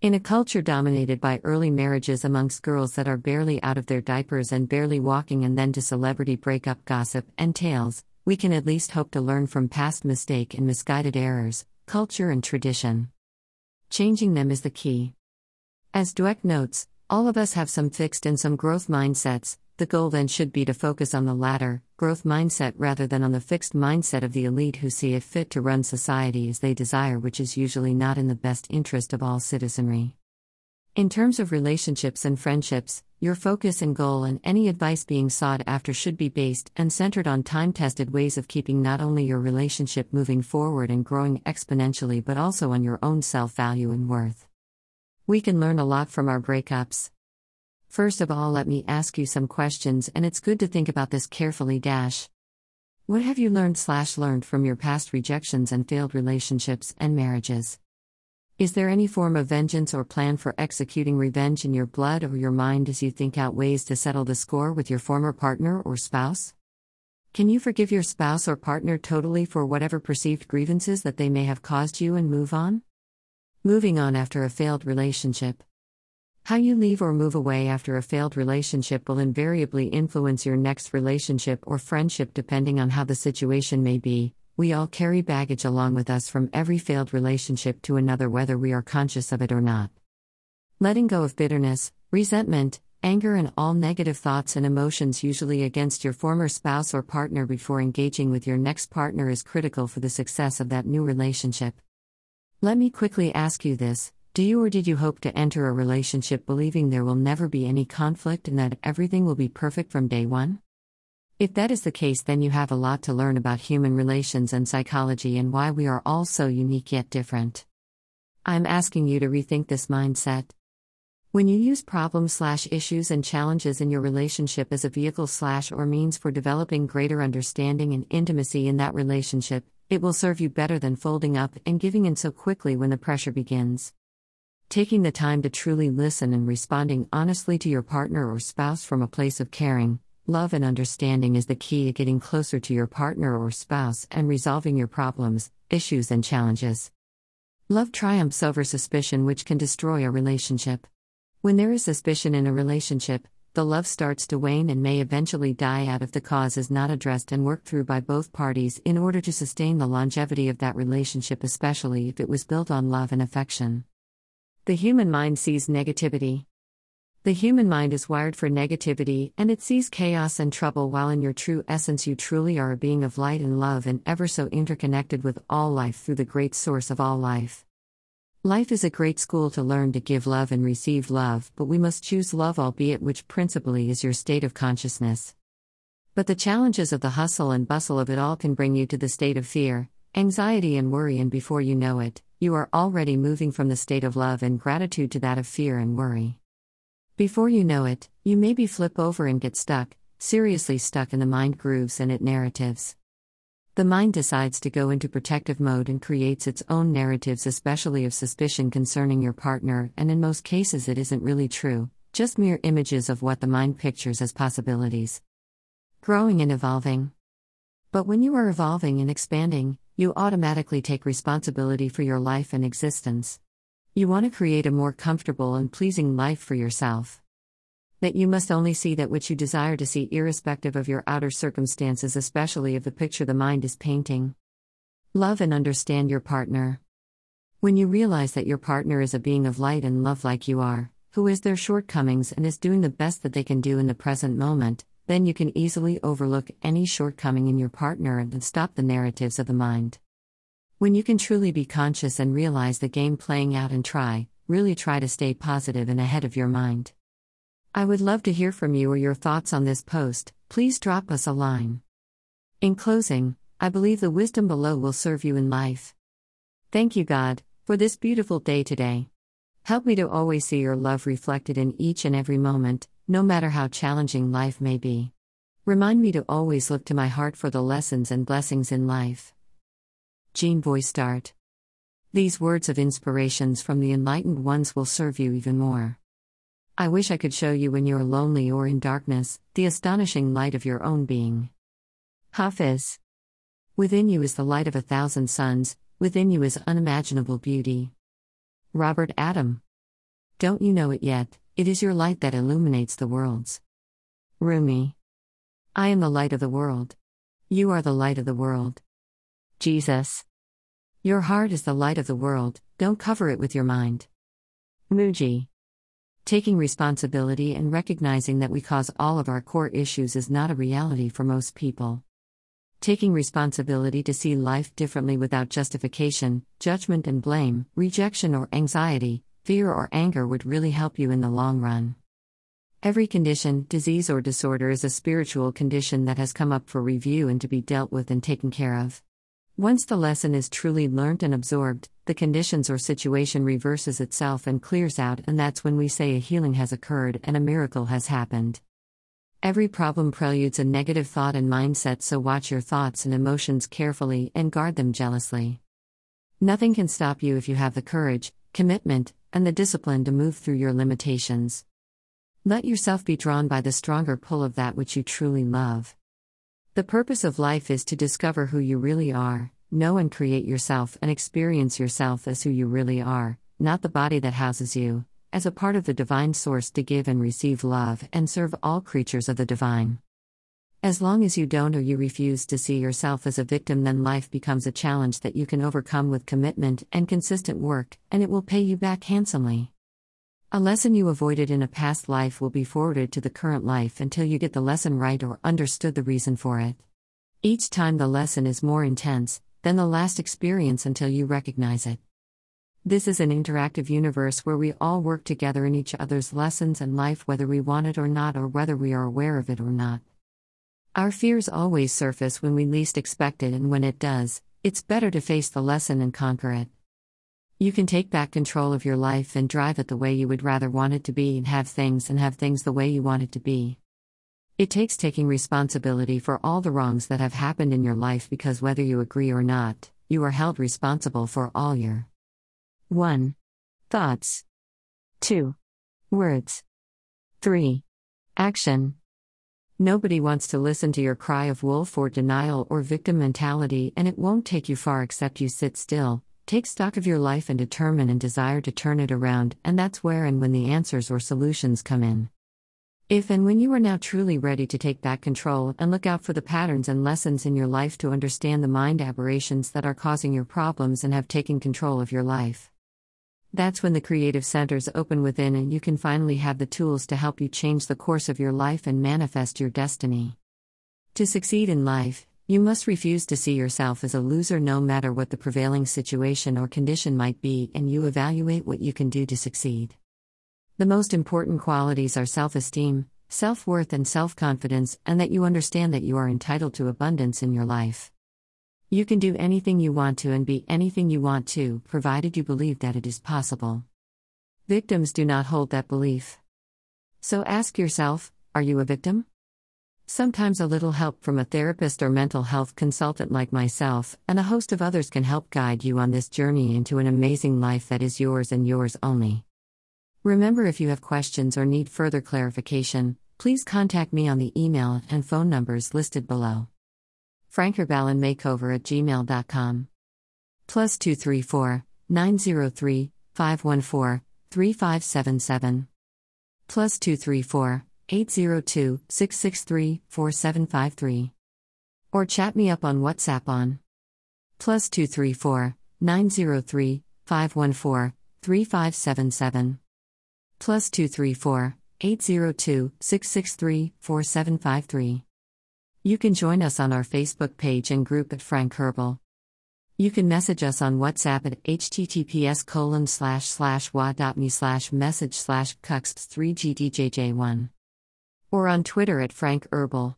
In a culture dominated by early marriages amongst girls that are barely out of their diapers and barely walking, and then to celebrity breakup gossip and tales, we can at least hope to learn from past mistake and misguided errors, culture and tradition. Changing them is the key. As Dweck notes, all of us have some fixed and some growth mindsets, the goal then should be to focus on the latter, growth mindset, rather than on the fixed mindset of the elite who see it fit to run society as they desire, which is usually not in the best interest of all citizenry. In terms of relationships and friendships, your focus and goal and any advice being sought after should be based and centered on time tested ways of keeping not only your relationship moving forward and growing exponentially but also on your own self value and worth. We can learn a lot from our breakups. First of all, let me ask you some questions, and it's good to think about this carefully. Dash. What have you learned slash learned from your past rejections and failed relationships and marriages? Is there any form of vengeance or plan for executing revenge in your blood or your mind as you think out ways to settle the score with your former partner or spouse? Can you forgive your spouse or partner totally for whatever perceived grievances that they may have caused you and move on? Moving on after a failed relationship. How you leave or move away after a failed relationship will invariably influence your next relationship or friendship depending on how the situation may be. We all carry baggage along with us from every failed relationship to another, whether we are conscious of it or not. Letting go of bitterness, resentment, anger, and all negative thoughts and emotions, usually against your former spouse or partner, before engaging with your next partner is critical for the success of that new relationship. Let me quickly ask you this do you or did you hope to enter a relationship believing there will never be any conflict and that everything will be perfect from day one? If that is the case, then you have a lot to learn about human relations and psychology and why we are all so unique yet different. I'm asking you to rethink this mindset. When you use problems slash issues and challenges in your relationship as a vehicle slash or means for developing greater understanding and intimacy in that relationship, it will serve you better than folding up and giving in so quickly when the pressure begins. Taking the time to truly listen and responding honestly to your partner or spouse from a place of caring, love, and understanding is the key to getting closer to your partner or spouse and resolving your problems, issues, and challenges. Love triumphs over suspicion, which can destroy a relationship. When there is suspicion in a relationship, the love starts to wane and may eventually die out if the cause is not addressed and worked through by both parties in order to sustain the longevity of that relationship, especially if it was built on love and affection. The human mind sees negativity. The human mind is wired for negativity and it sees chaos and trouble, while in your true essence, you truly are a being of light and love and ever so interconnected with all life through the great source of all life. Life is a great school to learn to give love and receive love, but we must choose love, albeit which principally is your state of consciousness. But the challenges of the hustle and bustle of it all can bring you to the state of fear, anxiety, and worry, and before you know it, you are already moving from the state of love and gratitude to that of fear and worry. Before you know it, you maybe flip over and get stuck, seriously stuck in the mind grooves and it narratives. The mind decides to go into protective mode and creates its own narratives, especially of suspicion concerning your partner, and in most cases, it isn't really true, just mere images of what the mind pictures as possibilities. Growing and evolving. But when you are evolving and expanding, you automatically take responsibility for your life and existence. You want to create a more comfortable and pleasing life for yourself. That you must only see that which you desire to see, irrespective of your outer circumstances, especially of the picture the mind is painting. Love and understand your partner. When you realize that your partner is a being of light and love like you are, who is their shortcomings and is doing the best that they can do in the present moment, then you can easily overlook any shortcoming in your partner and stop the narratives of the mind. When you can truly be conscious and realize the game playing out and try, really try to stay positive and ahead of your mind. I would love to hear from you or your thoughts on this post, please drop us a line. In closing, I believe the wisdom below will serve you in life. Thank you, God, for this beautiful day today. Help me to always see your love reflected in each and every moment, no matter how challenging life may be. Remind me to always look to my heart for the lessons and blessings in life. Jean Voistart. These words of inspirations from the enlightened ones will serve you even more. I wish I could show you when you're lonely or in darkness, the astonishing light of your own being. Hafiz. Within you is the light of a thousand suns, within you is unimaginable beauty. Robert Adam. Don't you know it yet? It is your light that illuminates the worlds. Rumi. I am the light of the world. You are the light of the world. Jesus. Your heart is the light of the world, don't cover it with your mind. Mooji. Taking responsibility and recognizing that we cause all of our core issues is not a reality for most people. Taking responsibility to see life differently without justification, judgment and blame, rejection or anxiety, fear or anger would really help you in the long run. Every condition, disease, or disorder is a spiritual condition that has come up for review and to be dealt with and taken care of. Once the lesson is truly learnt and absorbed, the conditions or situation reverses itself and clears out, and that's when we say a healing has occurred and a miracle has happened. Every problem preludes a negative thought and mindset, so watch your thoughts and emotions carefully and guard them jealously. Nothing can stop you if you have the courage, commitment, and the discipline to move through your limitations. Let yourself be drawn by the stronger pull of that which you truly love. The purpose of life is to discover who you really are, know and create yourself and experience yourself as who you really are, not the body that houses you, as a part of the divine source to give and receive love and serve all creatures of the divine. As long as you don't or you refuse to see yourself as a victim, then life becomes a challenge that you can overcome with commitment and consistent work, and it will pay you back handsomely. A lesson you avoided in a past life will be forwarded to the current life until you get the lesson right or understood the reason for it. Each time the lesson is more intense than the last experience until you recognize it. This is an interactive universe where we all work together in each other's lessons and life, whether we want it or not, or whether we are aware of it or not. Our fears always surface when we least expect it, and when it does, it's better to face the lesson and conquer it. You can take back control of your life and drive it the way you would rather want it to be and have things and have things the way you want it to be. It takes taking responsibility for all the wrongs that have happened in your life because whether you agree or not, you are held responsible for all your 1. Thoughts 2. Words 3. Action Nobody wants to listen to your cry of wolf or denial or victim mentality, and it won't take you far except you sit still, Take stock of your life and determine and desire to turn it around, and that's where and when the answers or solutions come in. If and when you are now truly ready to take back control and look out for the patterns and lessons in your life to understand the mind aberrations that are causing your problems and have taken control of your life. That's when the creative centers open within and you can finally have the tools to help you change the course of your life and manifest your destiny. To succeed in life, you must refuse to see yourself as a loser no matter what the prevailing situation or condition might be, and you evaluate what you can do to succeed. The most important qualities are self esteem, self worth, and self confidence, and that you understand that you are entitled to abundance in your life. You can do anything you want to and be anything you want to, provided you believe that it is possible. Victims do not hold that belief. So ask yourself are you a victim? Sometimes a little help from a therapist or mental health consultant like myself, and a host of others can help guide you on this journey into an amazing life that is yours and yours only. Remember, if you have questions or need further clarification, please contact me on the email and phone numbers listed below. Frankerballenmakeover at gmail.com. Plus 234 903 514 3577. Plus 234 802 663 4753. Or chat me up on WhatsApp on plus 234 903 514 3577. Plus 234 802 663 4753. You can join us on our Facebook page and group at Frank Herbal. You can message us on WhatsApp at https colon slash slash wa.me slash message slash cuxps 3 gdjj1 or on Twitter at Frank Herbal.